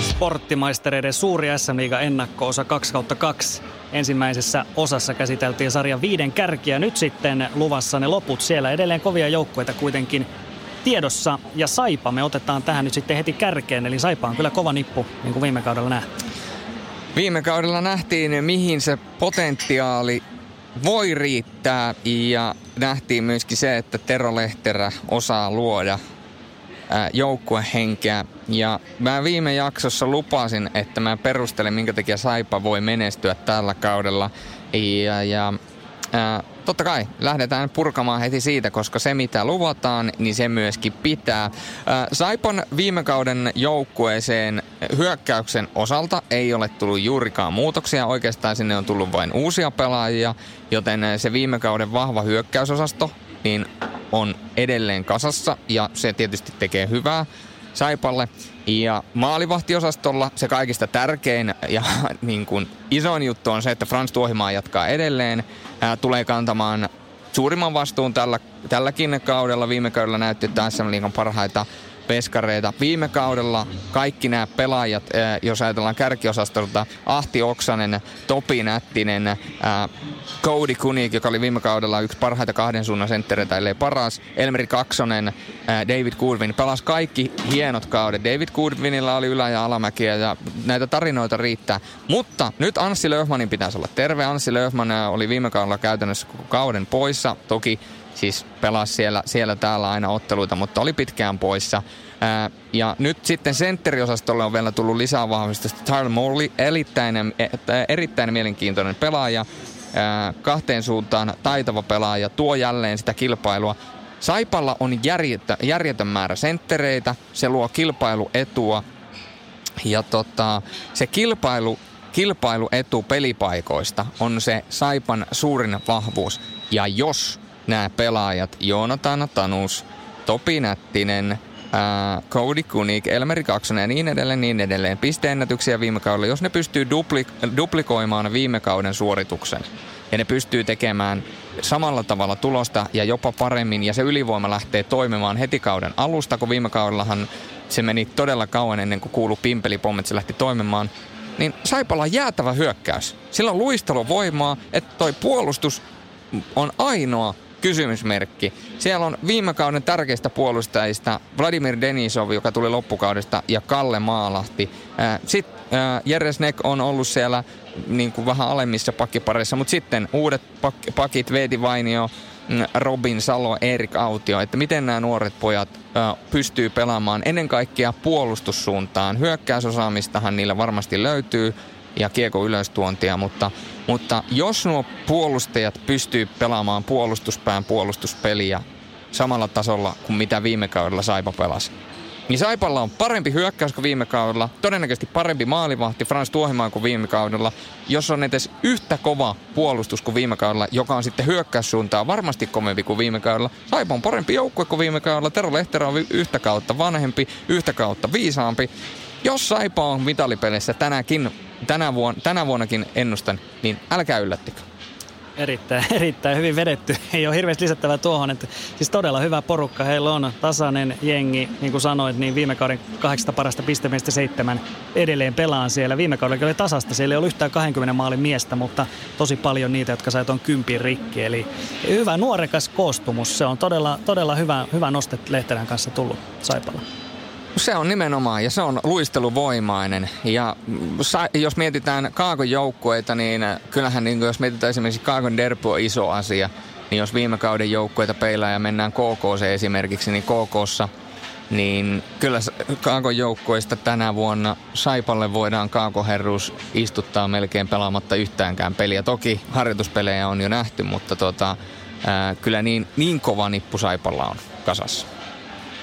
Sporttimaistereiden suuri SM ennakko-osa 2 kautta 2. Ensimmäisessä osassa käsiteltiin sarjan viiden kärkiä. Nyt sitten luvassa ne loput. Siellä edelleen kovia joukkueita kuitenkin tiedossa. Ja Saipa me otetaan tähän nyt sitten heti kärkeen. Eli Saipa on kyllä kova nippu, niin kuin viime kaudella nähtiin. Viime kaudella nähtiin, mihin se potentiaali voi riittää ja nähtiin myöskin se, että Tero Lehterä osaa luoda joukkuehenkeä. Ja mä viime jaksossa lupasin, että mä perustelen, minkä takia Saipa voi menestyä tällä kaudella. Ja, ja ää, totta kai lähdetään purkamaan heti siitä, koska se mitä luvataan, niin se myöskin pitää. Ää, Saipon viime kauden joukkueeseen hyökkäyksen osalta ei ole tullut juurikaan muutoksia. Oikeastaan sinne on tullut vain uusia pelaajia, joten se viime kauden vahva hyökkäysosasto niin on edelleen kasassa ja se tietysti tekee hyvää Saipalle. Ja maalivahtiosastolla se kaikista tärkein ja niin kuin isoin juttu on se, että Frans Tuohimaa jatkaa edelleen. Ää, tulee kantamaan suurimman vastuun tällä, tälläkin kaudella. Viime kaudella näytti, että SM Liigan parhaita peskareita. Viime kaudella kaikki nämä pelaajat, jos ajatellaan kärkiosastolta, Ahti Oksanen, Topi Nättinen, Cody Kunik, joka oli viime kaudella yksi parhaita kahden suunnan senttereitä, ellei paras, Elmeri Kaksonen, David Goodwin, pelasi kaikki hienot kaudet. David Goodwinilla oli ylä- ja alamäkiä ja näitä tarinoita riittää. Mutta nyt Anssi Löfmanin pitäisi olla terve. Anssi Löfman oli viime kaudella käytännössä koko kauden poissa. Toki Siis pelasi siellä, siellä täällä aina otteluita, mutta oli pitkään poissa. Ää, ja nyt sitten sentteriosastolle on vielä tullut lisää vahvistusta. Tyler Morley, erittäin, erittäin mielenkiintoinen pelaaja. Ää, kahteen suuntaan taitava pelaaja, tuo jälleen sitä kilpailua. Saipalla on järjettä, järjetön määrä senttereitä, se luo kilpailuetua. Ja tota, se kilpailu, kilpailuetu pelipaikoista on se Saipan suurin vahvuus. Ja jos nämä pelaajat, Joonatan Tanus, Topi Nättinen, ää, Cody Kunik, Elmeri Kaksonen ja niin edelleen, niin edelleen. Pisteennätyksiä viime kaudella, jos ne pystyy dupli- duplikoimaan viime kauden suorituksen ja ne pystyy tekemään samalla tavalla tulosta ja jopa paremmin ja se ylivoima lähtee toimimaan heti kauden alusta, kun viime kaudellahan se meni todella kauan ennen kuin kuulu pimpelipommit, se lähti toimimaan, niin Saipalla on jäätävä hyökkäys. Sillä on luisteluvoimaa, että toi puolustus on ainoa kysymysmerkki. Siellä on viime kauden tärkeistä puolustajista Vladimir Denisov, joka tuli loppukaudesta, ja Kalle Maalahti. Sitten Jere Snek on ollut siellä niin kuin vähän alemmissa pakkipareissa, mutta sitten uudet pak- pakit, Veeti Vainio, mm, Robin Salo, Erik Autio, että miten nämä nuoret pojat ä, pystyy pelaamaan ennen kaikkea puolustussuuntaan. Hyökkäysosaamistahan niillä varmasti löytyy, ja kiekko ylöstuontia, mutta, mutta jos nuo puolustajat pystyy pelaamaan puolustuspään puolustuspeliä samalla tasolla kuin mitä viime kaudella Saipa pelasi, niin Saipalla on parempi hyökkäys kuin viime kaudella, todennäköisesti parempi maalivahti Frans Tuohimaan kuin viime kaudella. Jos on edes yhtä kova puolustus kuin viime kaudella, joka on sitten hyökkäyssuuntaan varmasti kovempi kuin viime kaudella. Saipa on parempi joukkue kuin viime kaudella. Tero Lehterä on yhtä kautta vanhempi, yhtä kautta viisaampi. Jos Saipa on mitalipeleissä tänäkin tänä, vuonna, tänä vuonnakin ennustan, niin älkää yllättikö. Erittäin, erittäin hyvin vedetty. Ei ole hirveästi lisättävää tuohon. Että siis todella hyvä porukka. Heillä on tasainen jengi, niin kuin sanoit, niin viime kauden kahdeksasta parasta pistemiestä seitsemän edelleen pelaan siellä. Viime kaudella oli tasasta. Siellä ei ollut yhtään 20 maalin miestä, mutta tosi paljon niitä, jotka sai tuon kympin rikki. Eli hyvä nuorekas koostumus. Se on todella, todella hyvä, hyvä nostet Lehterän kanssa tullut Saipalla. Se on nimenomaan, ja se on luisteluvoimainen. Ja sa, jos mietitään Kaakon joukkueita, niin kyllähän niin jos mietitään esimerkiksi Kaakon Derby on iso asia, niin jos viime kauden joukkueita peilaa ja mennään KKC esimerkiksi, niin KKssa niin kyllä Kaakon joukkueista tänä vuonna Saipalle voidaan Kaakoherruus istuttaa melkein pelaamatta yhtäänkään peliä. Toki harjoituspelejä on jo nähty, mutta tota, ää, kyllä niin, niin kova nippu Saipalla on kasassa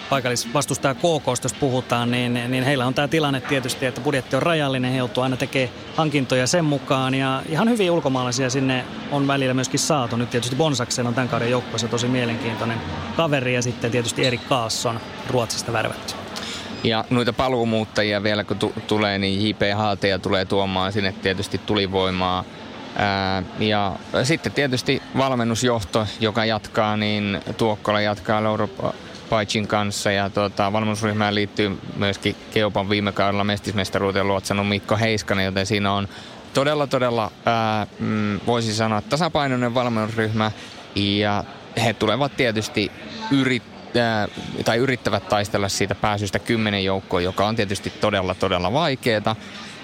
paikallisvastustaja KK, jos puhutaan, niin, niin heillä on tämä tilanne tietysti, että budjetti on rajallinen, he joutuu aina tekemään hankintoja sen mukaan ja ihan hyvin ulkomaalaisia sinne on välillä myöskin saatu. Nyt tietysti Bonsaksen on tämän kauden joukkueessa tosi mielenkiintoinen kaveri ja sitten tietysti Erik Kaasson Ruotsista värvätty. Ja noita paluumuuttajia vielä kun t- tulee, niin JP Haateja tulee tuomaan sinne tietysti tulivoimaa Ää, ja sitten tietysti valmennusjohto, joka jatkaa, niin Tuokkola jatkaa Laura Paitsin kanssa ja tuota, valmennusryhmään liittyy myöskin Keopan viime kaudella mestismestaruuteen luotsannut Mikko Heiskanen, joten siinä on todella, todella, ää, mm, voisi sanoa, tasapainoinen valmennusryhmä ja he tulevat tietysti yrittää, tai yrittävät taistella siitä pääsystä kymmenen joukkoon, joka on tietysti todella, todella vaikeaa.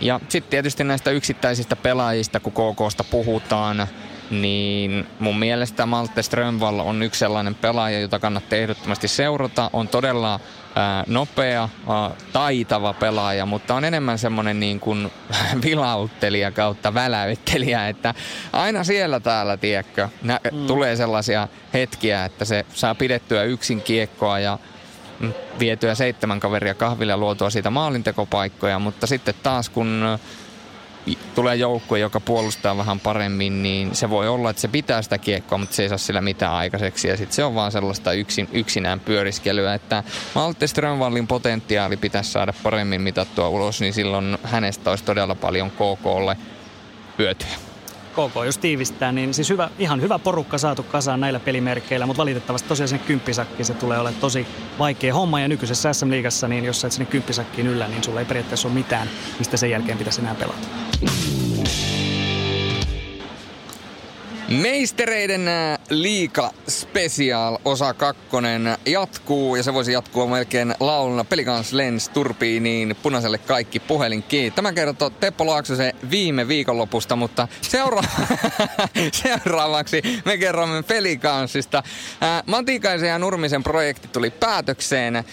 Ja sitten tietysti näistä yksittäisistä pelaajista, kun KKsta puhutaan, niin mun mielestä Malte Strömvall on yksi sellainen pelaaja, jota kannattaa ehdottomasti seurata. On todella ää, nopea, ää, taitava pelaaja, mutta on enemmän semmoinen niin kuin vilauttelija kautta väläyttelijä, että aina siellä täällä, tiedätkö, nä- mm. tulee sellaisia hetkiä, että se saa pidettyä yksin kiekkoa ja mm, vietyä seitsemän kaveria kahville ja luotua siitä maalintekopaikkoja, mutta sitten taas kun tulee joukkue, joka puolustaa vähän paremmin, niin se voi olla, että se pitää sitä kiekkoa, mutta se ei saa sillä mitään aikaiseksi. Ja sitten se on vaan sellaista yksin, yksinään pyöriskelyä, että Malte Strömvallin potentiaali pitäisi saada paremmin mitattua ulos, niin silloin hänestä olisi todella paljon KKlle hyötyä. KK jos tiivistää, niin siis hyvä, ihan hyvä porukka saatu kasaan näillä pelimerkeillä, mutta valitettavasti tosiaan sen kymppisakki se tulee olemaan tosi vaikea homma ja nykyisessä SM-liigassa, niin jos sä et sinne kymppisakkiin yllä, niin sulla ei periaatteessa ole mitään, mistä sen jälkeen pitäisi enää pelata. Meistereiden äh, liika special osa kakkonen jatkuu ja se voisi jatkua melkein lauluna Pelikans Lens Turbiiniin punaiselle kaikki puhelin kiinni. Tämä kertoo Teppo Laaksosen viime viikonlopusta, mutta seura- seuraavaksi me kerromme Pelikansista. Matikaisen ja Nurmisen projekti tuli päätökseen äh,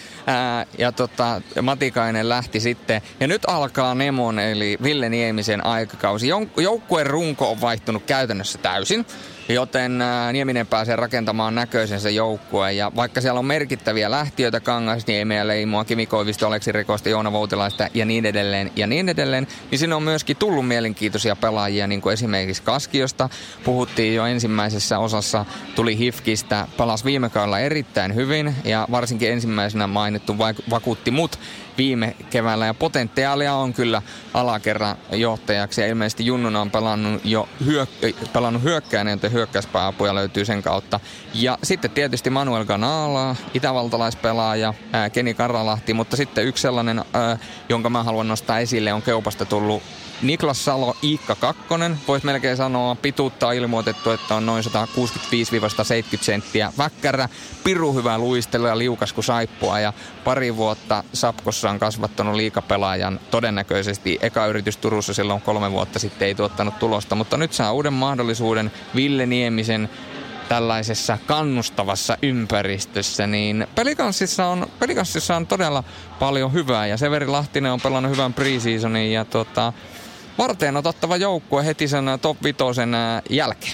ja tota, Matikainen lähti sitten ja nyt alkaa Nemon eli Ville Niemisen aikakausi. Joukkueen runko on vaihtunut käytännössä täysin. Joten Nieminen pääsee rakentamaan näköisensä joukkueen. Ja vaikka siellä on merkittäviä lähtiöitä, Kangasniemeä, Leimua, Kimi Koivisto, Aleksi Rikosta, Joona Voutilaista ja niin edelleen ja niin edelleen, niin siinä on myöskin tullut mielenkiintoisia pelaajia, niin kuin esimerkiksi Kaskiosta. Puhuttiin jo ensimmäisessä osassa, tuli Hifkistä, palasi viime kaudella erittäin hyvin ja varsinkin ensimmäisenä mainittu vakuutti mut viime keväällä. Ja potentiaalia on kyllä alakerran johtajaksi. Ja ilmeisesti Junnuna on pelannut jo hyök- pelannut hyökkäinen, joten hyökkäyspääapuja löytyy sen kautta. Ja sitten tietysti Manuel Ganala, itävaltalaispelaaja, ää, Keni Karalahti, mutta sitten yksi sellainen, ää, jonka mä haluan nostaa esille, on Keupasta tullut Niklas Salo Iikka Kakkonen, voisi melkein sanoa, pituutta on ilmoitettu, että on noin 165-170 senttiä väkkärä, piru hyvä luistelu ja liukas kuin saippua. Ja pari vuotta Sapkossa on kasvattanut liikapelaajan todennäköisesti. Eka yritys Turussa silloin kolme vuotta sitten ei tuottanut tulosta, mutta nyt saa uuden mahdollisuuden Ville Niemisen tällaisessa kannustavassa ympäristössä, niin pelikanssissa on, pelikanssissa on todella paljon hyvää ja Severi Lahtinen on pelannut hyvän preseasonin ja tota, varteen otettava joukkue heti sen top 5 jälkeen.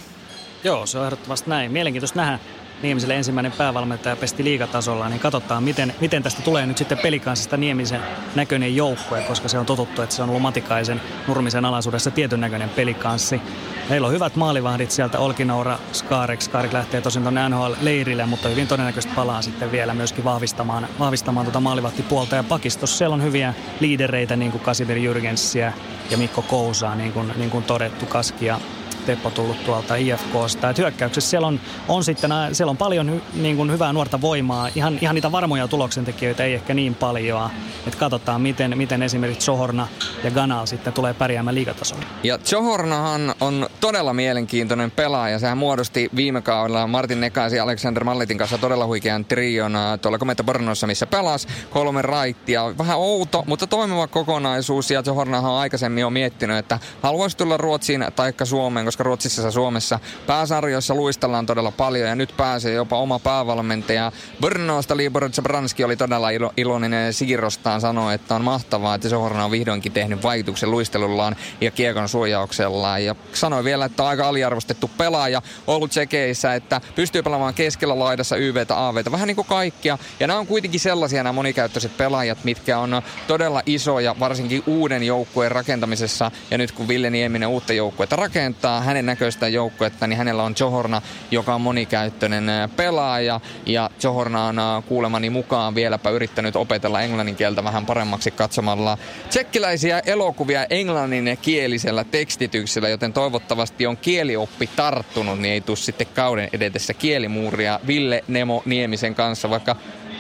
Joo, se on ehdottomasti näin. Mielenkiintoista nähdä, Niemiselle ensimmäinen päävalmentaja pesti liigatasolla, niin katsotaan, miten, miten tästä tulee nyt sitten pelikansista Niemisen näköinen joukkue, koska se on totuttu, että se on ollut Matikaisen Nurmisen alaisuudessa tietyn näköinen pelikanssi. Meillä on hyvät maalivahdit sieltä, Olkinoura, Skarek. Skarek lähtee tosin tuonne NHL-leirille, mutta hyvin todennäköisesti palaa sitten vielä myöskin vahvistamaan, vahvistamaan tuota maalivahtipuolta. Ja pakistossa siellä on hyviä liidereitä, niin kuin Kasimir Jürgensiä ja Mikko Kousaa, niin kuin, niin kuin todettu, Kaskia Teppo tullut tuolta IFKsta. Et hyökkäyksessä siellä on, on sitten, siellä on paljon niin kuin hyvää nuorta voimaa. Ihan, ihan niitä varmoja tuloksentekijöitä ei ehkä niin paljon. Et katsotaan, miten, miten esimerkiksi Sohorna ja Ganal sitten tulee pärjäämään liigatasolla. Ja Sohornahan on todella mielenkiintoinen pelaaja. Sehän muodosti viime kaudella Martin Nekaisi ja Alexander Mallitin kanssa todella huikean trion tuolla Kometta Bornossa, missä pelas kolme raittia. Vähän outo, mutta toimiva kokonaisuus. Ja Sohornahan on aikaisemmin jo miettinyt, että haluaisi tulla Ruotsiin taikka Suomeen, koska Ruotsissa ja Suomessa pääsarjoissa luistellaan todella paljon ja nyt pääsee jopa oma päävalmentaja. Brnosta Libor Zabranski oli todella ilo, iloinen siirrostaan sanoi, että on mahtavaa, että Sohorna on vihdoinkin tehnyt vaikutuksen luistelullaan ja kiekon suojauksellaan. Ja sanoi vielä, että on aika aliarvostettu pelaaja ollut tsekeissä, että pystyy pelaamaan keskellä laidassa YVtä, AVtä, vähän niin kuin kaikkia. Ja nämä on kuitenkin sellaisia nämä monikäyttöiset pelaajat, mitkä on todella isoja, varsinkin uuden joukkueen rakentamisessa. Ja nyt kun Ville Nieminen uutta joukkuetta rakentaa, hänen näköistä joukkuetta, niin hänellä on Johorna, joka on monikäyttöinen pelaaja. Ja Johorna on kuulemani mukaan vieläpä yrittänyt opetella englannin kieltä vähän paremmaksi katsomalla tsekkiläisiä elokuvia englanninkielisellä tekstityksellä, joten toivottavasti on kielioppi tarttunut, niin ei tule sitten kauden edetessä kielimuuria Ville Nemo Niemisen kanssa, vaikka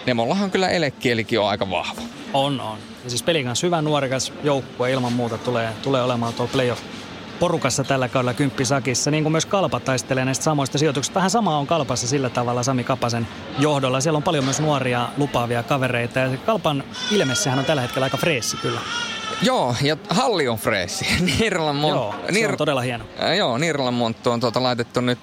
Nemollahan kyllä elekielikin on aika vahva. On, on. Ja siis pelin kanssa hyvä nuorikas joukkue ilman muuta tulee, tulee olemaan tuolla playoff porukassa tällä kaudella kymppisakissa, niin kuin myös Kalpa taistelee näistä samoista sijoituksista. Vähän sama on Kalpassa sillä tavalla Sami Kapasen johdolla. Siellä on paljon myös nuoria lupaavia kavereita ja Kalpan ilmessähän on tällä hetkellä aika freessi kyllä. Joo, ja halli on freessi. Mont... Joo, se Nir... on todella hieno. Äh, joo, Nirlan Monttu on tuota laitettu nyt,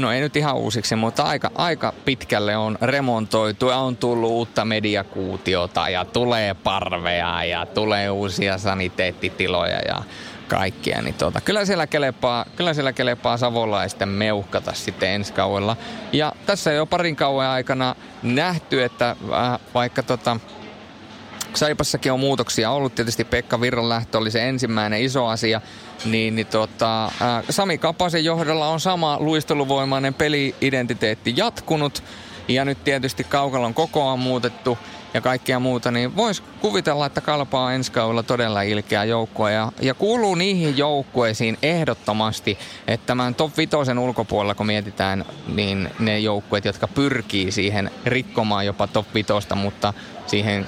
no ei nyt ihan uusiksi, mutta aika, aika pitkälle on remontoitu ja on tullut uutta mediakuutiota ja tulee parveja ja tulee uusia saniteettitiloja ja kaikkia, niin tuota, kyllä siellä kelepaa, kyllä siellä kelepaa savolaisten meuhkata sitten ensi kaudella. Ja tässä jo parin kauan aikana nähty, että äh, vaikka tota, Saipassakin on muutoksia ollut. Tietysti Pekka Virran lähtö oli se ensimmäinen iso asia. Niin, niin tota, ää, Sami Kapasen johdolla on sama luisteluvoimainen peliidentiteetti jatkunut. Ja nyt tietysti Kaukalon kokoa on muutettu ja kaikkea muuta, niin voisi kuvitella, että Kalpa on ensi kaudella todella ilkeä joukkue. Ja, ja kuuluu niihin joukkueisiin ehdottomasti, että tämän top vitosen ulkopuolella, kun mietitään, niin ne joukkueet, jotka pyrkii siihen rikkomaan jopa top vitosta, mutta siihen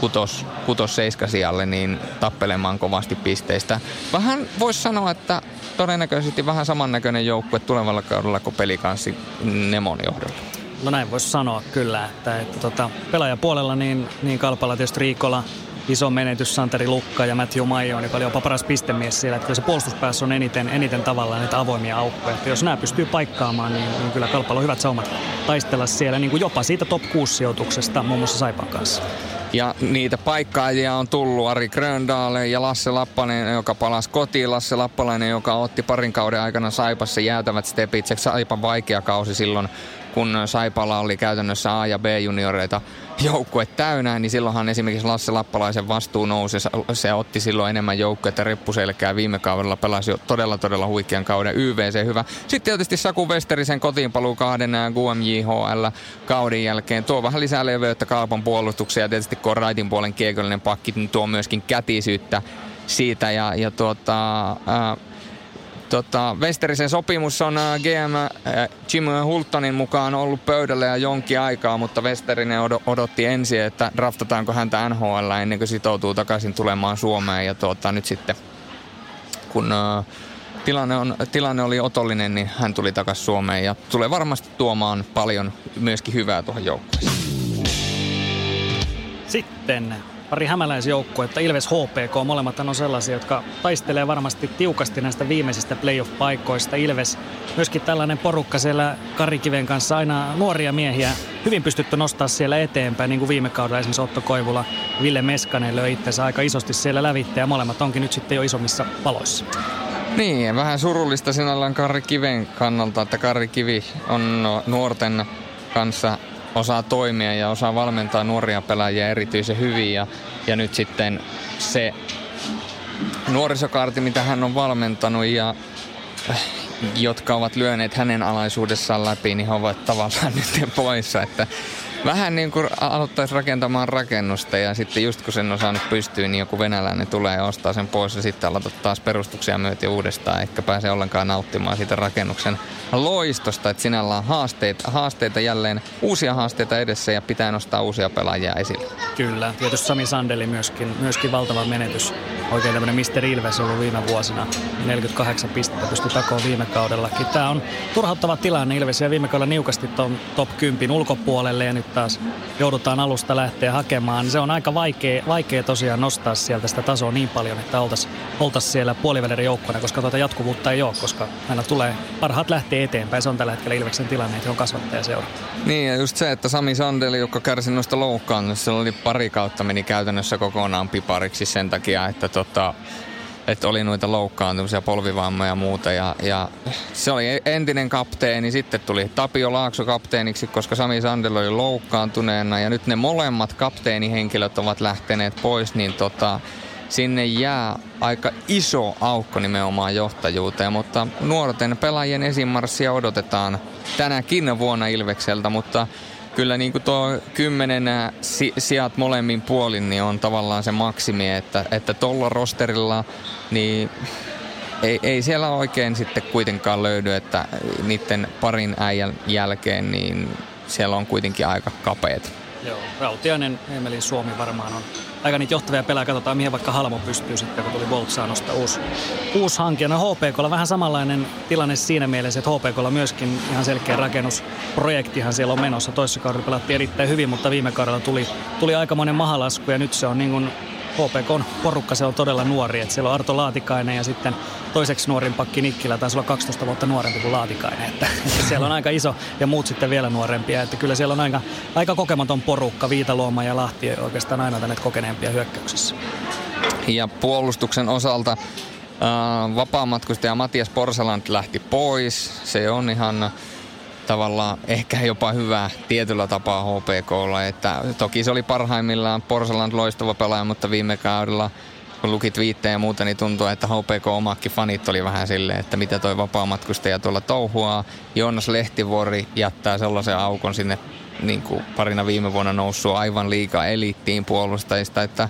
kutos, kutos sijalle, niin tappelemaan kovasti pisteistä. Vähän voisi sanoa, että todennäköisesti vähän samannäköinen joukkue tulevalla kaudella kuin pelikanssi Nemon johdolla. No näin voisi sanoa kyllä, että, että tota, pelaajapuolella niin, niin Kalpalla tietysti Riikola, iso menetys Santeri Lukka ja Matthew Maio, joka oli jopa paras pistemies siellä. Että kyllä se puolustuspäässä on eniten, eniten tavallaan näitä avoimia aukkoja. Että jos nämä pystyy paikkaamaan, niin, niin kyllä Kalpalla on hyvät saumat taistella siellä niin kuin jopa siitä top 6 sijoituksesta muun muassa Saipan kanssa. Ja niitä paikkaajia on tullut Ari Gröndale ja Lasse Lappanen, joka palasi kotiin. Lasse Lappalainen, joka otti parin kauden aikana Saipassa jäätävät stepit. Se Saipan vaikea kausi silloin kun Saipalla oli käytännössä A- ja B-junioreita joukkue täynnä, niin silloinhan esimerkiksi Lasse Lappalaisen vastuu nousi. Se otti silloin enemmän joukkuetta reppuselkää viime kaudella, pelasi jo todella todella huikean kauden YVC hyvä. Sitten tietysti Saku Westerisen kotiinpaluu kahden QMJHL kauden jälkeen tuo vähän lisää leveyttä Kalpan puolustukseen ja tietysti kun on raitin puolen kiekollinen pakki, niin tuo myöskin kätisyyttä siitä ja, ja tuota, ää, Tota, Westerisen sopimus on äh, GM äh, Jim Hultonin mukaan ollut pöydällä ja jonkin aikaa, mutta Westerinen odotti ensin, että draftataanko häntä NHL ennen kuin sitoutuu takaisin tulemaan Suomeen. Ja tuota, nyt sitten, kun äh, tilanne, on, tilanne oli otollinen, niin hän tuli takaisin Suomeen ja tulee varmasti tuomaan paljon myöskin hyvää tuohon joukkueeseen. Sitten pari hämäläisjoukkuetta, Ilves HPK, molemmat on sellaisia, jotka taistelee varmasti tiukasti näistä viimeisistä playoff-paikoista. Ilves, myöskin tällainen porukka siellä Karikiven kanssa, aina nuoria miehiä, hyvin pystytty nostaa siellä eteenpäin, niin kuin viime kaudella esimerkiksi Otto Koivula, Ville Meskanen löi itsensä aika isosti siellä lävitte ja molemmat onkin nyt sitten jo isommissa paloissa. Niin, vähän surullista sinällään Karri Kiven kannalta, että Karri Kivi on nuorten kanssa osaa toimia ja osaa valmentaa nuoria pelaajia erityisen hyvin. Ja, ja nyt sitten se nuorisokaarti, mitä hän on valmentanut ja jotka ovat lyöneet hänen alaisuudessaan läpi, niin he ovat tavallaan nyt poissa. Että vähän niin kuin aloittaisi rakentamaan rakennusta ja sitten just kun sen on saanut pystyyn, niin joku venäläinen tulee ja ostaa sen pois ja sitten aloittaa taas perustuksia myötä uudestaan. Eikä pääse ollenkaan nauttimaan siitä rakennuksen loistosta, että sinällään haasteita, haasteita jälleen, uusia haasteita edessä ja pitää nostaa uusia pelaajia esille. Kyllä, tietysti Sami Sandeli myöskin, myöskin valtava menetys. Oikein tämmöinen Mr. Ilves ollut viime vuosina. 48 pistettä pystyi takoon viime kaudellakin. Tämä on turhauttava tilanne Ilves ja viime kaudella niukasti tuon top 10 ulkopuolelle ja nyt taas joudutaan alusta lähteä hakemaan. Se on aika vaikea, vaikea tosiaan nostaa sieltä sitä tasoa niin paljon, että oltaisiin oltais siellä puolivälin joukkoina, koska tuota jatkuvuutta ei ole, koska aina tulee parhaat lähtee eteenpäin. Se on tällä hetkellä Ilveksen tilanne, että on kasvattaja seura. Niin ja just se, että Sami Sandeli, joka kärsi noista loukkaannusta, oli pari kautta meni käytännössä kokonaan pipariksi sen takia, että tota, että oli noita loukkaantumisia, polvivammoja ja muuta. Ja, ja se oli entinen kapteeni, sitten tuli Tapio Laakso kapteeniksi, koska Sami Sandel oli loukkaantuneena. Ja nyt ne molemmat kapteenihenkilöt ovat lähteneet pois, niin tota, sinne jää aika iso aukko nimenomaan johtajuuteen, mutta nuorten pelaajien esimarssia odotetaan tänäkin vuonna Ilvekseltä, mutta kyllä niin kuin tuo kymmenen si- sijat molemmin puolin niin on tavallaan se maksimi, että, että tuolla rosterilla niin ei, ei siellä oikein sitten kuitenkaan löydy, että niiden parin äijän jälkeen niin siellä on kuitenkin aika kapeet. Joo, Rautiainen, Emeli Suomi varmaan on aika niitä johtavia pelaajia. Katsotaan, mihin vaikka Halmo pystyy sitten, kun tuli Voltsaanosta uusi, uusi hanke. No HPKlla vähän samanlainen tilanne siinä mielessä, että HPKlla myöskin ihan selkeä rakennusprojektihan siellä on menossa. Toisessa kaudella pelattiin erittäin hyvin, mutta viime kaudella tuli, tuli aikamoinen mahalasku ja nyt se on niin kuin HPK porukka, se on todella nuori. Että siellä on Arto Laatikainen ja sitten toiseksi nuorin pakki Nikkilä taisi olla 12 vuotta nuorempi kuin Laatikainen. Että, että siellä on aika iso ja muut sitten vielä nuorempia. Että kyllä siellä on aika, aika kokematon porukka, Viitaluoma ja Lahti oikeastaan aina tänne kokeneempia hyökkäyksissä. Ja puolustuksen osalta äh, vapaamatkustaja Matias Porsalant lähti pois. Se on ihan tavallaan ehkä jopa hyvä tietyllä tapaa HPKlla. Että toki se oli parhaimmillaan Porsaland loistava pelaaja, mutta viime kaudella kun lukit viittejä ja muuta, niin tuntuu, että HPK omakin fanit oli vähän silleen, että mitä toi vapaamatkustaja tuolla touhuaa. Joonas Lehtivuori jättää sellaisen aukon sinne niin kuin parina viime vuonna noussut aivan liikaa eliittiin puolustajista, että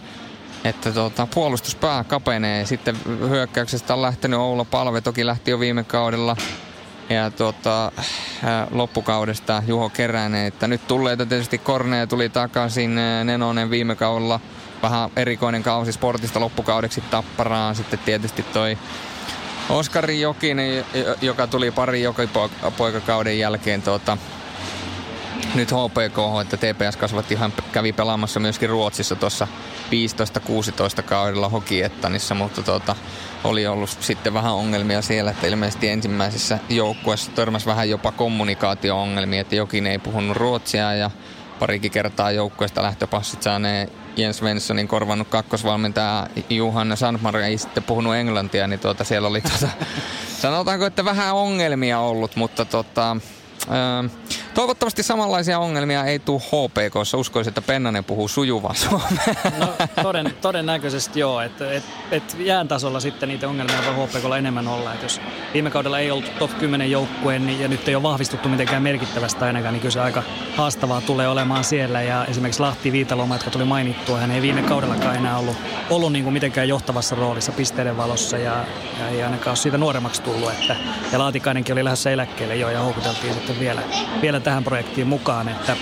että tuota, puolustuspää kapenee. Sitten hyökkäyksestä on lähtenyt Oula Palve, toki lähti jo viime kaudella ja tuota, loppukaudesta Juho Keränen, että nyt tulee tietysti Kornea tuli takaisin, Nenonen viime kaudella vähän erikoinen kausi sportista loppukaudeksi Tapparaan, sitten tietysti toi Oskari Jokinen, joka tuli pari poikakauden jälkeen tuota, nyt HPK, että TPS kasvatti hän kävi pelaamassa myöskin Ruotsissa tuossa 15-16 kaudella Hokiettanissa, mutta tuota, oli ollut sitten vähän ongelmia siellä, että ilmeisesti ensimmäisessä joukkueessa törmäsi vähän jopa kommunikaatio-ongelmia, että jokin ei puhunut ruotsia ja parikin kertaa joukkueesta lähtöpassit saaneen Jens Svenssonin korvannut kakkosvalmentaja Juhan Sandmar ei sitten puhunut englantia, niin tuota, siellä oli tuota, sanotaanko, että vähän ongelmia ollut, mutta tuota, Öö, toivottavasti samanlaisia ongelmia ei tule HPKssa. Uskoisin, että Pennanen puhuu sujuvaa suomea. No, toden, todennäköisesti joo. Että et, et jään tasolla sitten niitä ongelmia voi HPKlla enemmän olla. Et jos viime kaudella ei ollut top 10 joukkueen niin, ja nyt ei ole vahvistuttu mitenkään merkittävästä ainakaan, niin kyllä se aika haastavaa tulee olemaan siellä. Ja esimerkiksi Lahti Viitaloma, jotka tuli mainittua, hän ei viime kaudellakaan enää ollut, ollut niin kuin mitenkään johtavassa roolissa pisteiden valossa ja, ja ei ainakaan ole siitä nuoremmaksi tullut. Että, ja Laatikainenkin oli lähdössä eläkkeelle jo ja houkuteltiin sitten vielä, vielä tähän projektiin mukaan. Että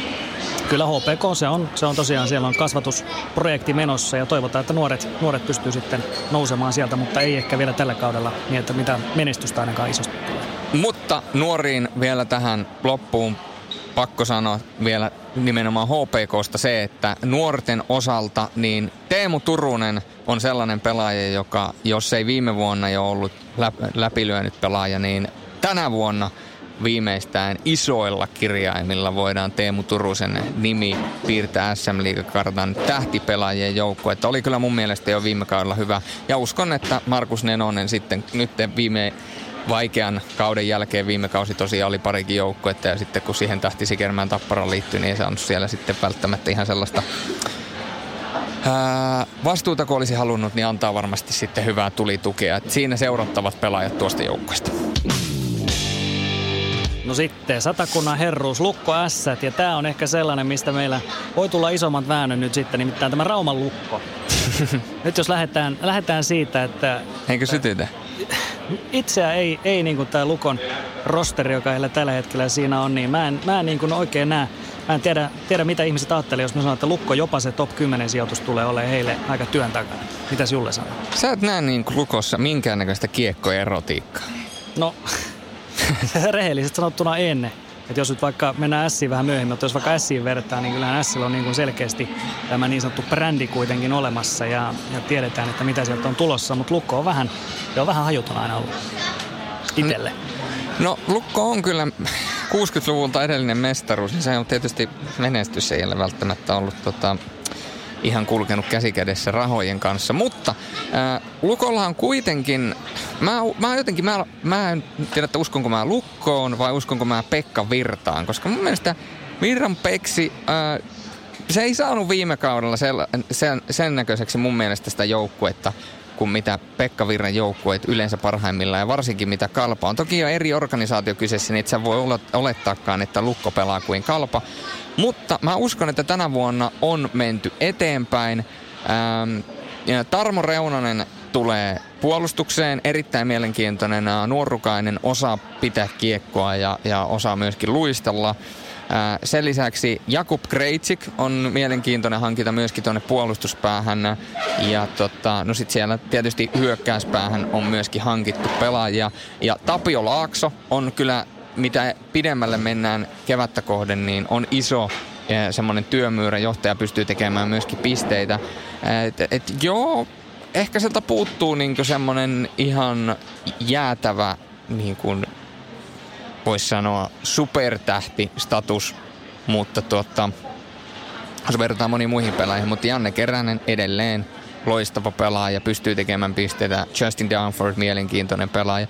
kyllä HPK se on, se on tosiaan, siellä on kasvatusprojekti menossa ja toivotaan, että nuoret, nuoret pystyy sitten nousemaan sieltä, mutta ei ehkä vielä tällä kaudella niin, että mitä menestystä ainakaan isosti tulee. Mutta nuoriin vielä tähän loppuun pakko sanoa vielä nimenomaan HPKsta se, että nuorten osalta niin Teemu Turunen on sellainen pelaaja, joka jos ei viime vuonna jo ollut läpilyönyt pelaaja, niin tänä vuonna – viimeistään isoilla kirjaimilla voidaan Teemu Turusen nimi piirtää SM Liigakartan tähtipelaajien joukko. Että oli kyllä mun mielestä jo viime kaudella hyvä. Ja uskon, että Markus Nenonen sitten nyt viime vaikean kauden jälkeen viime kausi tosiaan oli parikin joukkuetta ja sitten kun siihen tähti Sikermään Tapparan liittyi, niin ei saanut siellä sitten välttämättä ihan sellaista ää, vastuuta kun olisi halunnut, niin antaa varmasti sitten hyvää tulitukea. Et siinä seurattavat pelaajat tuosta joukkueesta. No sitten satakunnan herruus, lukko S, ja tämä on ehkä sellainen, mistä meillä voi tulla isommat väännön nyt sitten, nimittäin tämä Rauman lukko. nyt jos lähdetään, lähdetään siitä, että... Eikö sytytä? Itseä ei, ei niin kuin tämä Lukon rosteri, joka heillä tällä hetkellä siinä on, niin mä en, mä en niin kuin oikein näe, mä en tiedä, tiedä mitä ihmiset ajattelee, jos mä sanon, että Lukko jopa se top 10 sijoitus tulee olemaan heille aika työn takana. Mitäs Julle sanoo? Sä et näe niin Lukossa minkäännäköistä kiekkoerotiikkaa. No, rehellisesti sanottuna ennen. Että jos nyt vaikka mennään Siin vähän myöhemmin, mutta jos vaikka Siin vertaa, niin kyllähän Sillä on niin kuin selkeästi tämä niin sanottu brändi kuitenkin olemassa ja, ja tiedetään, että mitä sieltä on tulossa. Mutta Lukko on vähän, on vähän hajuton aina ollut itselle. No Lukko on kyllä 60-luvulta edellinen mestaruus, niin se on tietysti menestys ei ole välttämättä ollut tota, ihan kulkenut käsikädessä rahojen kanssa. Mutta ää, Lukolla on kuitenkin, mä, mä jotenkin, mä, mä en tiedä, että uskonko mä Lukkoon vai uskonko mä Pekka Virtaan, koska mun mielestä Virran Peksi ää, se ei saanut viime kaudella sen, sen, sen näköiseksi mun mielestä sitä joukkuetta, kuin mitä Pekka Virran joukkueet yleensä parhaimmillaan ja varsinkin mitä Kalpa on. Toki on eri organisaatio kyseessä, niin et sä voi olettaakaan, että Lukko pelaa kuin Kalpa. Mutta mä uskon, että tänä vuonna on menty eteenpäin. Ähm, Tarmo Reunanen tulee puolustukseen. Erittäin mielenkiintoinen nuorukainen, osaa pitää kiekkoa ja, ja osaa myöskin luistella. Sen lisäksi Jakub Kreitsik on mielenkiintoinen hankinta myöskin tuonne puolustuspäähän. Ja tota, no sit siellä tietysti hyökkäyspäähän on myöskin hankittu pelaajia. Ja Tapio Laakso on kyllä, mitä pidemmälle mennään kevättä kohden, niin on iso semmoinen työmyyrä. Johtaja pystyy tekemään myöskin pisteitä. Et, et, joo, ehkä sieltä puuttuu niinku semmoinen ihan jäätävä niin kuin voisi sanoa supertähti-status, mutta tuota, jos verrataan moniin muihin pelaajiin, mutta Janne Keränen edelleen loistava pelaaja, pystyy tekemään pisteitä. Justin Downford, mielenkiintoinen pelaaja.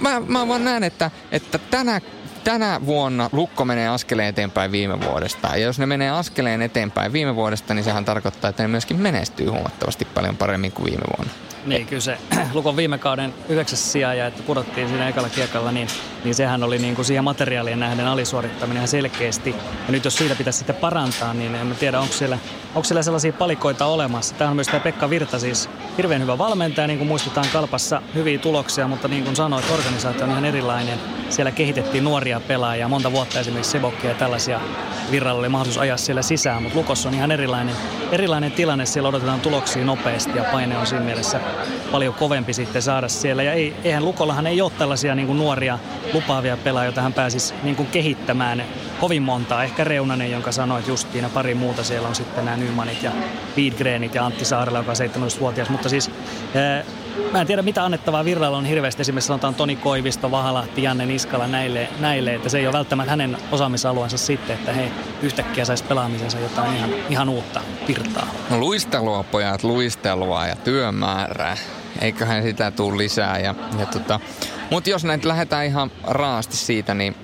Mä, mä vaan näen, että, että tänä, tänä vuonna Lukko menee askeleen eteenpäin viime vuodesta. Ja jos ne menee askeleen eteenpäin viime vuodesta, niin sehän tarkoittaa, että ne myöskin menestyy huomattavasti paljon paremmin kuin viime vuonna. Niin, kyllä se Lukon viime kauden yhdeksäs sija ja että pudottiin siinä ekalla kiekalla, niin, niin sehän oli niin kuin siihen materiaalien nähden alisuorittaminen selkeästi. Ja nyt jos siitä pitäisi sitten parantaa, niin en tiedä, onko siellä, onko siellä sellaisia palikoita olemassa. Tämä on myös tämä Pekka Virta siis hirveän hyvä valmentaja, niin kuin muistetaan Kalpassa hyviä tuloksia, mutta niin kuin sanoit, organisaatio on ihan erilainen. Siellä kehitettiin nuoria pelaajia, monta vuotta esimerkiksi Sebokkia ja tällaisia Virralla oli mahdollisuus ajaa siellä sisään, mutta Lukossa on ihan erilainen, erilainen tilanne. Siellä odotetaan tuloksia nopeasti ja paine on siinä mielessä paljon kovempi sitten saada siellä. Ja ei, eihän Lukollahan ei ole tällaisia niin kuin nuoria lupaavia pelaajia, joita hän pääsisi niin kuin kehittämään kovin montaa. Ehkä Reunanen, jonka sanoit justiin, ja pari muuta. Siellä on sitten nämä Nymanit ja Wiedgrenit ja Antti Saarela, joka on 17-vuotias. Mutta siis Mä en tiedä mitä annettavaa Virralla on hirveästi. Esimerkiksi sanotaan Toni Koivisto, Vahalahti, Janne Niskala näille, näille, että se ei ole välttämättä hänen osaamisalueensa sitten, että he yhtäkkiä saisi pelaamisensa jotain ihan, ihan uutta virtaa. No luistelua pojat, luistelua ja työmäärää. Eiköhän sitä tule lisää. Ja, ja tota. Mutta jos näitä lähdetään ihan raasti siitä, niin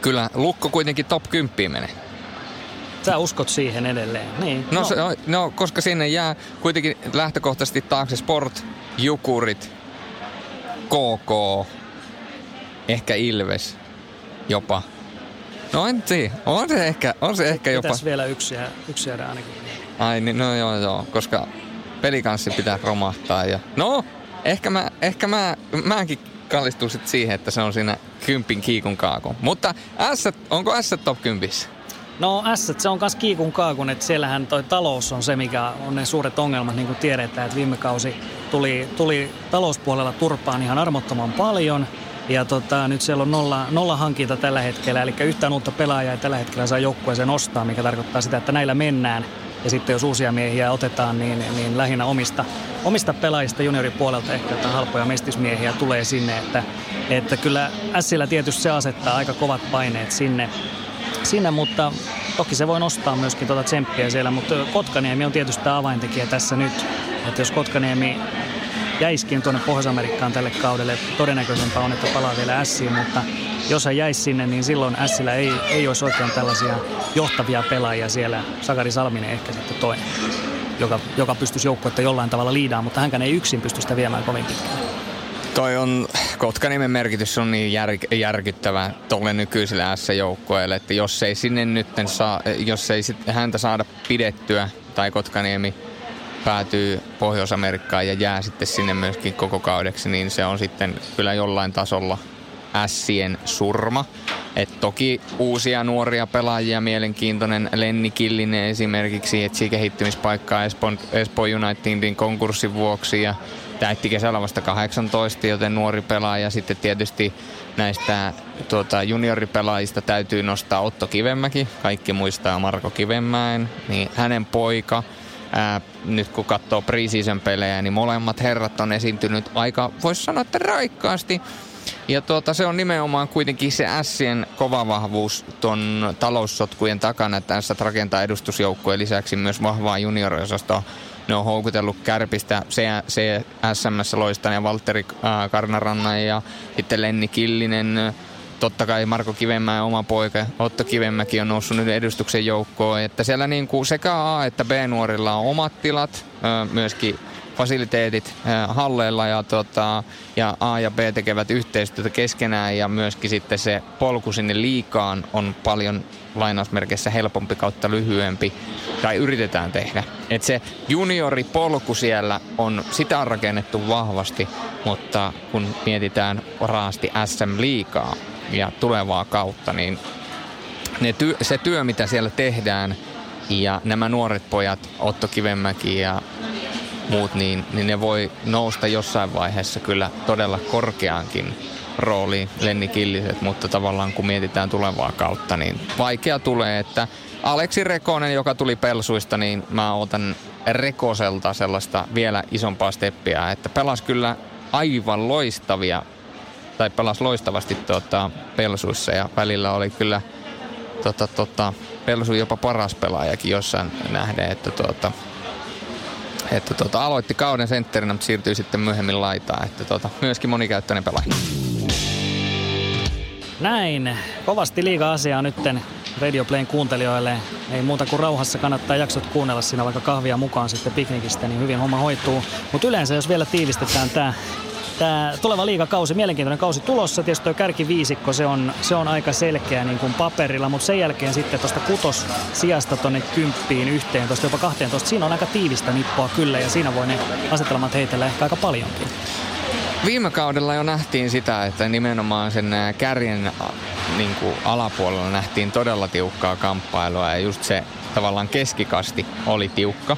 kyllä Lukko kuitenkin top 10 menee. Sä uskot siihen edelleen, niin. No, no. Se, no koska sinne jää kuitenkin lähtökohtaisesti taakse Sport, Jukurit, KK, ehkä Ilves jopa. No en tiedä, on se ehkä, on se ehkä jopa. Pitäisi vielä yksi, yksi jäädä ainakin. Ai niin, no joo joo, koska pelikanssi pitää romahtaa ja... No, ehkä mä, ehkä mä, mäkin kallistun sit siihen, että se on siinä kympin kiikun kaakun. Mutta S, onko S top kympissä? No S, se on myös kiikun kaakun, että siellähän toi talous on se, mikä on ne suuret ongelmat, niin kuin tiedetään, että viime kausi tuli, tuli talouspuolella turpaan ihan armottoman paljon. Ja tota, nyt siellä on nolla, nolla hankinta tällä hetkellä, eli yhtään uutta pelaajaa ei tällä hetkellä saa joukkueeseen ostaa, mikä tarkoittaa sitä, että näillä mennään. Ja sitten jos uusia miehiä otetaan, niin, niin lähinnä omista, omista pelaajista junioripuolelta ehkä jotain halpoja mestismiehiä tulee sinne. Että, että kyllä Sillä tietysti se asettaa aika kovat paineet sinne, sinne, mutta toki se voi nostaa myöskin tuota tsemppiä siellä, mutta Kotkaniemi on tietysti tämä avaintekijä tässä nyt. Että jos Kotkaniemi jäiskin tuonne Pohjois-Amerikkaan tälle kaudelle, todennäköisempää on, että palaa vielä Siin, mutta jos hän jäisi sinne, niin silloin Sillä ei, ei olisi oikein tällaisia johtavia pelaajia siellä. Sakari Salminen ehkä sitten toinen, joka, joka pystyisi joukkuetta jollain tavalla liidaan, mutta hänkään ei yksin pysty sitä viemään kovin pitkään. Toi on, Kotkanimen merkitys on niin jär, järkyttävä tuolle nykyiselle S-joukkueelle, että jos ei sinne nyt saa, jos ei sit häntä saada pidettyä tai Kotkaniemi päätyy Pohjois-Amerikkaan ja jää sitten sinne myöskin koko kaudeksi, niin se on sitten kyllä jollain tasolla Sien surma. Et toki uusia nuoria pelaajia, mielenkiintoinen Lenni Killinen esimerkiksi etsi kehittymispaikkaa Espoo, Espoo Unitedin konkurssin vuoksi ja täytti kesällä vasta 18, joten nuori pelaaja. Sitten tietysti näistä tuota, junioripelaajista täytyy nostaa Otto Kivemäki. Kaikki muistaa Marko Kivemäen, niin hänen poika. Ää, nyt kun katsoo preseason pelejä, niin molemmat herrat on esiintynyt aika, voisi sanoa, että raikkaasti. Ja tuota, se on nimenomaan kuitenkin se Sien kova vahvuus ton taloussotkujen takana, että S rakentaa edustusjoukkueen lisäksi myös vahvaa junioriosastoa ne on houkutellut Kärpistä CSMS loistan ja Valtteri Karnarannan ja sitten Lenni Killinen. Totta kai Marko Kivenmäen oma poika Otto Kivenmäki on noussut nyt edustuksen joukkoon, että siellä niin kuin sekä A- että B-nuorilla on omat tilat, myöskin fasiliteetit halleilla ja, tota, ja A ja B tekevät yhteistyötä keskenään ja myöskin sitten se polku sinne liikaan on paljon lainausmerkeissä helpompi kautta lyhyempi, tai yritetään tehdä. Et se junioripolku siellä on, sitä on rakennettu vahvasti, mutta kun mietitään raasti SM liikaa ja tulevaa kautta, niin ne ty- se työ, mitä siellä tehdään, ja nämä nuoret pojat, Otto Kivenmäki ja muut, niin, niin ne voi nousta jossain vaiheessa kyllä todella korkeankin rooliin Lenni Killiset, mutta tavallaan kun mietitään tulevaa kautta, niin vaikea tulee, että Aleksi Rekonen, joka tuli Pelsuista, niin mä otan Rekoselta sellaista vielä isompaa steppiä, että pelas kyllä aivan loistavia, tai pelas loistavasti tuota, Pelsuissa ja välillä oli kyllä tota, tota, Pelsu jopa paras pelaajakin jossain nähden, että tuota, että tuota, aloitti kauden sentterinä, mutta siirtyi sitten myöhemmin laitaan. Että tuota, myöskin monikäyttöinen pelaaja. Näin. Kovasti liiga asiaa nytten Radio Playn kuuntelijoille. Ei muuta kuin rauhassa kannattaa jaksot kuunnella siinä vaikka kahvia mukaan sitten piknikistä, niin hyvin homma hoituu. Mutta yleensä jos vielä tiivistetään tämä tämä tuleva liigakausi, mielenkiintoinen kausi tulossa. Tietysti tuo kärkiviisikko, se on, se on aika selkeä niin kuin paperilla, mutta sen jälkeen sitten tuosta kutos sijasta tuonne kymppiin, yhteen, tuosta jopa 12, siinä on aika tiivistä nippua kyllä ja siinä voi ne asetelmat heitellä ehkä aika paljonkin. Viime kaudella jo nähtiin sitä, että nimenomaan sen kärjen niin kuin alapuolella nähtiin todella tiukkaa kamppailua ja just se tavallaan keskikasti oli tiukka.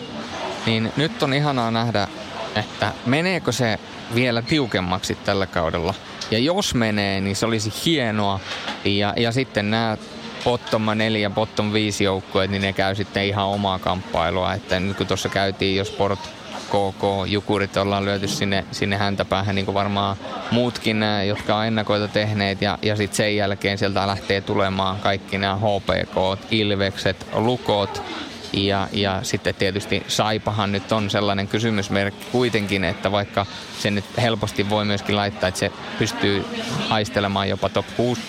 Niin nyt on ihanaa nähdä, että meneekö se vielä tiukemmaksi tällä kaudella. Ja jos menee, niin se olisi hienoa. Ja, ja sitten nämä bottom 4 bottom 5 joukkueet, niin ne käy sitten ihan omaa kamppailua. Että nyt kun tuossa käytiin, jos Sport KK, Jukurit ollaan lyöty sinne, sinne häntäpäähän, niin kuin varmaan muutkin, jotka on ennakoita tehneet. Ja, ja sitten sen jälkeen sieltä lähtee tulemaan kaikki nämä HPK, Ilvekset, Lukot, ja, ja sitten tietysti Saipahan nyt on sellainen kysymysmerkki kuitenkin, että vaikka se nyt helposti voi myöskin laittaa, että se pystyy haistelemaan jopa top 6,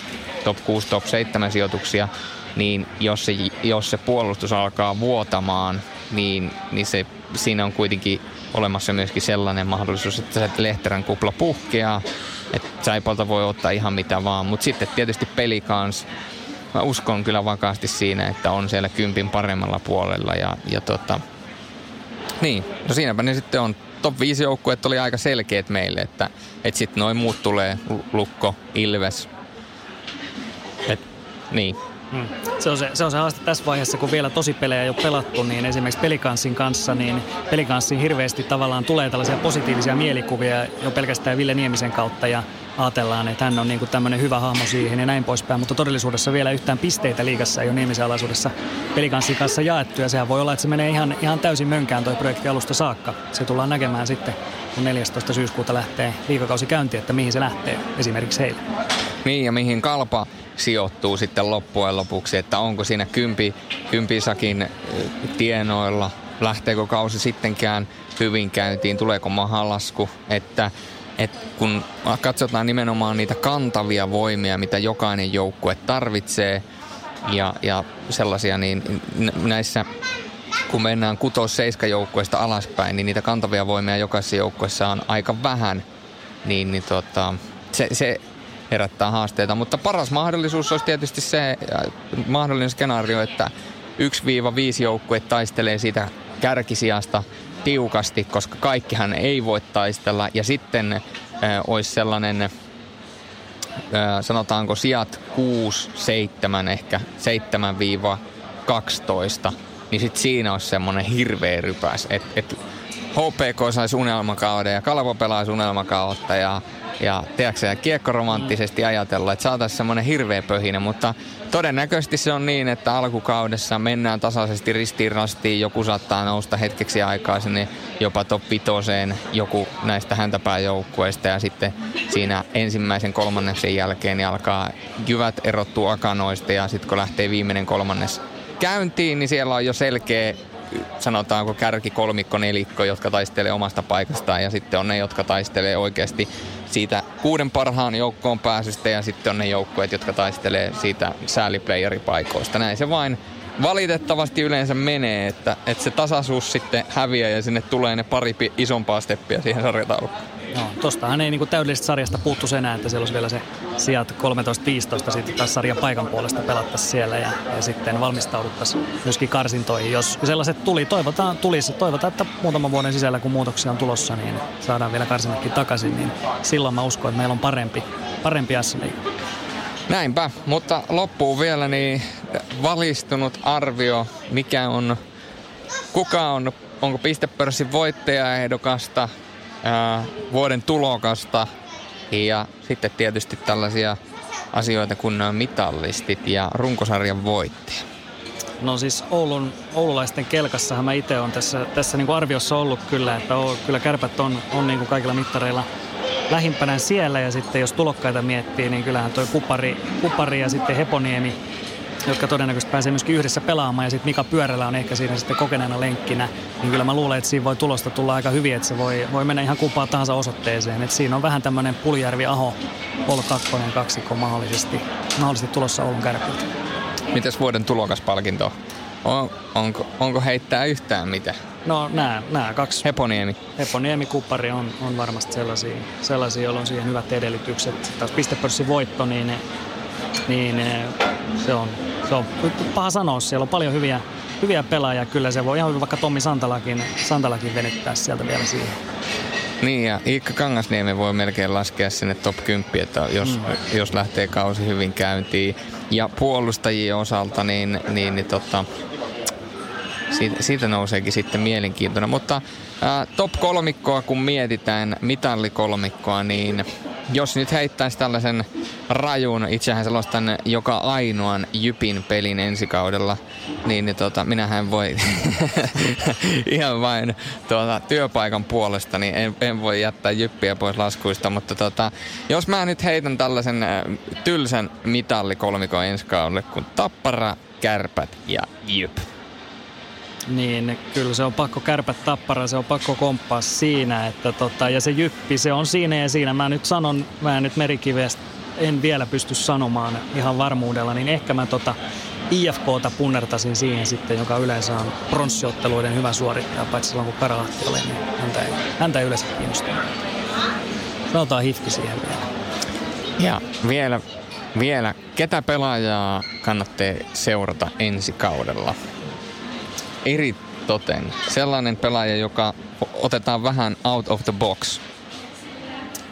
top 6, top 7 sijoituksia, niin jos se, jos se puolustus alkaa vuotamaan, niin, niin se, siinä on kuitenkin olemassa myöskin sellainen mahdollisuus, että se Lehterän kupla puhkeaa, että Saipalta voi ottaa ihan mitä vaan, mutta sitten tietysti peli kanssa mä uskon kyllä vakaasti siinä, että on siellä kympin paremmalla puolella. Ja, ja tota, niin, no siinäpä ne sitten on. Top 5 joukkueet oli aika selkeät meille, että, että sitten noin muut tulee, Lukko, Ilves. Et, niin, Hmm. Se, on se, se on se haaste tässä vaiheessa, kun vielä tosi pelejä ei ole pelattu, niin esimerkiksi pelikanssin kanssa, niin pelikanssin hirveästi tavallaan tulee tällaisia positiivisia mielikuvia jo pelkästään Ville Niemisen kautta ja ajatellaan, että hän on niin tämmöinen hyvä hahmo siihen ja näin poispäin, mutta todellisuudessa vielä yhtään pisteitä liigassa ei ole Niemisen alaisuudessa pelikanssin kanssa jaettu ja sehän voi olla, että se menee ihan, ihan täysin mönkään toi projekti alusta saakka. Se tullaan näkemään sitten, kun 14. syyskuuta lähtee liikakausi käyntiin, että mihin se lähtee esimerkiksi heille. Niin ja mihin kalpa sijoittuu sitten loppujen lopuksi, että onko siinä kympi, kympisakin tienoilla, lähteekö kausi sittenkään hyvin käyntiin, tuleeko mahalasku, että et kun katsotaan nimenomaan niitä kantavia voimia, mitä jokainen joukkue tarvitsee ja, ja sellaisia, niin näissä kun mennään kutos seiska joukkueesta alaspäin, niin niitä kantavia voimia jokaisessa joukkueessa on aika vähän, niin, niin tota, se, se herättää haasteita. Mutta paras mahdollisuus olisi tietysti se mahdollinen skenaario, että 1-5 joukkue taistelee siitä kärkisijasta tiukasti, koska kaikkihan ei voi taistella. Ja sitten äh, olisi sellainen, äh, sanotaanko sijat 6, 7 ehkä, 7-12, niin sitten siinä olisi semmoinen hirveä rypäs, että et HPK saisi unelmakauden ja Kalvo pelaisi unelmakautta ja ja tiedätkö, kiekko romanttisesti ajatella, että saataisiin semmoinen hirveä pöhinä, mutta todennäköisesti se on niin, että alkukaudessa mennään tasaisesti ristiin rastiin, joku saattaa nousta hetkeksi aikaa sinne jopa top joku näistä häntäpääjoukkueista ja sitten siinä ensimmäisen kolmanneksen jälkeen niin alkaa jyvät erottua akanoista ja sitten kun lähtee viimeinen kolmannes käyntiin, niin siellä on jo selkeä sanotaanko kärki, kolmikko, nelikko, jotka taistelee omasta paikastaan ja sitten on ne, jotka taistelee oikeasti siitä kuuden parhaan joukkoon pääsystä ja sitten on ne joukkueet, jotka taistelee siitä sääliplayeripaikoista. Näin se vain valitettavasti yleensä menee, että, että se tasaisuus sitten häviää ja sinne tulee ne pari isompaa steppiä siihen sarjataulukkoon. No, tostahan ei niinku täydellisestä sarjasta puuttu enää, että siellä olisi vielä se sijat 13-15 sitten taas sarjan paikan puolesta pelattaisiin siellä ja, ja sitten valmistauduttaisiin myöskin karsintoihin. Jos sellaiset tuli, toivotaan, tulisi, toivotaan, että muutaman vuoden sisällä kun muutoksia on tulossa, niin saadaan vielä karsinnatkin takaisin, niin silloin mä uskon, että meillä on parempi, parempi SM Näinpä, mutta loppuu vielä niin valistunut arvio, mikä on, kuka on, onko pistepörssin voittajaehdokasta, vuoden tulokasta ja sitten tietysti tällaisia asioita kuin mitallistit ja runkosarjan voittaja. No siis Oulun, oululaisten kelkassahan mä itse olen tässä, tässä niin kuin arviossa ollut kyllä, että on, kyllä kärpät on, on niin kuin kaikilla mittareilla lähimpänä siellä ja sitten jos tulokkaita miettii, niin kyllähän toi Kupari, Kupari ja sitten Heponiemi jotka todennäköisesti pääsee myöskin yhdessä pelaamaan ja sitten Mika Pyörällä on ehkä siinä sitten kokeneena lenkkinä, niin kyllä mä luulen, että siinä voi tulosta tulla aika hyvin, että se voi, voi mennä ihan kupaa tahansa osoitteeseen. että siinä on vähän tämmöinen Puljärvi Aho Pol 2 kaksikko mahdollisesti, mahdollisesti tulossa Oulun kärpiltä. Mites vuoden tulokaspalkinto? On, onko, onko heittää yhtään mitä? No nämä, nämä kaksi. Heponiemi. Heponiemi, Kuppari on, on varmasti sellaisia, sellaisia, joilla on siihen hyvät edellytykset. Taas pistepörssin voitto, niin, niin se on se on paha sanoa. Siellä on paljon hyviä, hyviä pelaajia. Kyllä se voi ihan hyvin vaikka Tommi Santalakin, Santalakin venyttää sieltä vielä siihen. Niin ja Iikka Kangasniemi voi melkein laskea sinne top 10, että jos, mm. jos lähtee kausi hyvin käyntiin. Ja puolustajien osalta niin, niin, niin tota, siitä, siitä nouseekin sitten mielenkiintoinen. Mutta ää, top kolmikkoa kun mietitään, mitallikolmikkoa, niin jos nyt heittäisi tällaisen rajun, itsehän selostan joka ainoan Jypin pelin ensi kaudella, niin, niin tota, minähän voi ihan vain tuota, työpaikan puolesta, niin en, en voi jättää Jyppiä pois laskuista, mutta tota, jos mä nyt heitän tällaisen äh, tylsän mitallikolmikon ensi kaudelle, kun Tappara, Kärpät ja Jyp niin kyllä se on pakko kärpät tappara, se on pakko komppaa siinä. Että tota, ja se jyppi, se on siinä ja siinä. Mä nyt sanon, mä nyt merikivestä en vielä pysty sanomaan ihan varmuudella, niin ehkä mä tota IFKta punnertasin siihen sitten, joka yleensä on pronssiotteluiden hyvä suorittaja, paitsi silloin kun Karalahti oli, niin häntä ei, häntä ei yleensä kiinnostaa. Sanotaan hifki siihen vielä. Ja vielä, vielä, ketä pelaajaa kannattaa seurata ensi kaudella? Eri toten. Sellainen pelaaja, joka otetaan vähän out of the box.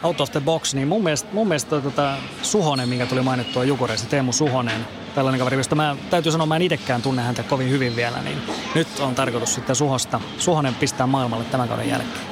Out of the box, niin mun mielestä, mun mielestä tota, Suhonen, mikä tuli mainittua Jukureissa, Teemu Suhonen, tällainen kaveri, josta mä täytyy sanoa, mä en itsekään tunne häntä kovin hyvin vielä, niin nyt on tarkoitus sitten Suhosta, Suhonen pistää maailmalle tämän kauden jälkeen.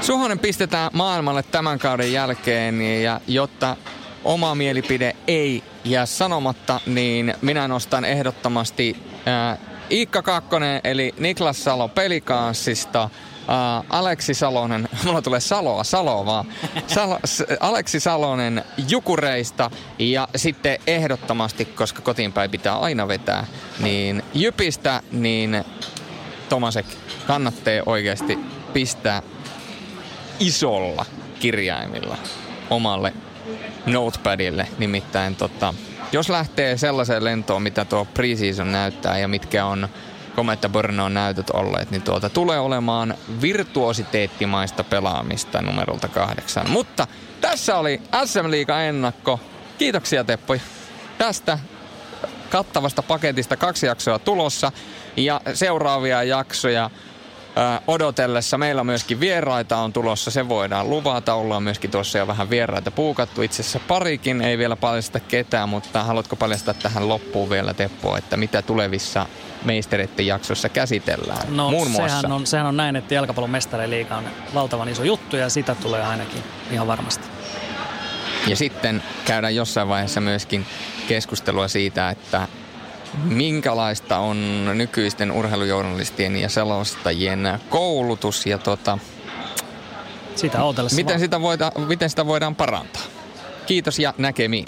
Suhonen pistetään maailmalle tämän kauden jälkeen ja jotta oma mielipide ei jää sanomatta, niin minä nostan ehdottomasti ää, Iikka Kakkonen eli Niklas Salo Pelikaansista. Uh, Aleksi Salonen, mulla tulee Saloa, Salo vaan. Salo, Aleksi Salonen Jukureista ja sitten ehdottomasti, koska kotiinpäin pitää aina vetää, niin Jypistä, niin Tomasek kannattaa oikeasti pistää isolla kirjaimilla omalle notepadille. Nimittäin tota, jos lähtee sellaiseen lentoon, mitä tuo preseason näyttää ja mitkä on Kometta Brnoon näytöt olleet, niin tuota tulee olemaan virtuositeettimaista pelaamista numerolta kahdeksan. Mutta tässä oli SM Liiga ennakko. Kiitoksia Teppo tästä kattavasta paketista kaksi jaksoa tulossa ja seuraavia jaksoja odotellessa. Meillä myöskin vieraita on tulossa, se voidaan luvata. Ollaan myöskin tuossa jo vähän vieraita puukattu. Itse asiassa parikin, ei vielä paljasta ketään, mutta haluatko paljastaa tähän loppuun vielä Teppo, että mitä tulevissa meistereiden jaksossa käsitellään? No Muun muassa. Sehän, on, sehän on näin, että jalkapallon mestariliiga on valtavan iso juttu ja sitä tulee ainakin ihan varmasti. Ja sitten käydään jossain vaiheessa myöskin keskustelua siitä, että minkälaista on nykyisten urheilujournalistien ja selostajien koulutus ja tota, sitä miten sitä, voida, miten sitä voidaan parantaa. Kiitos ja näkemiin.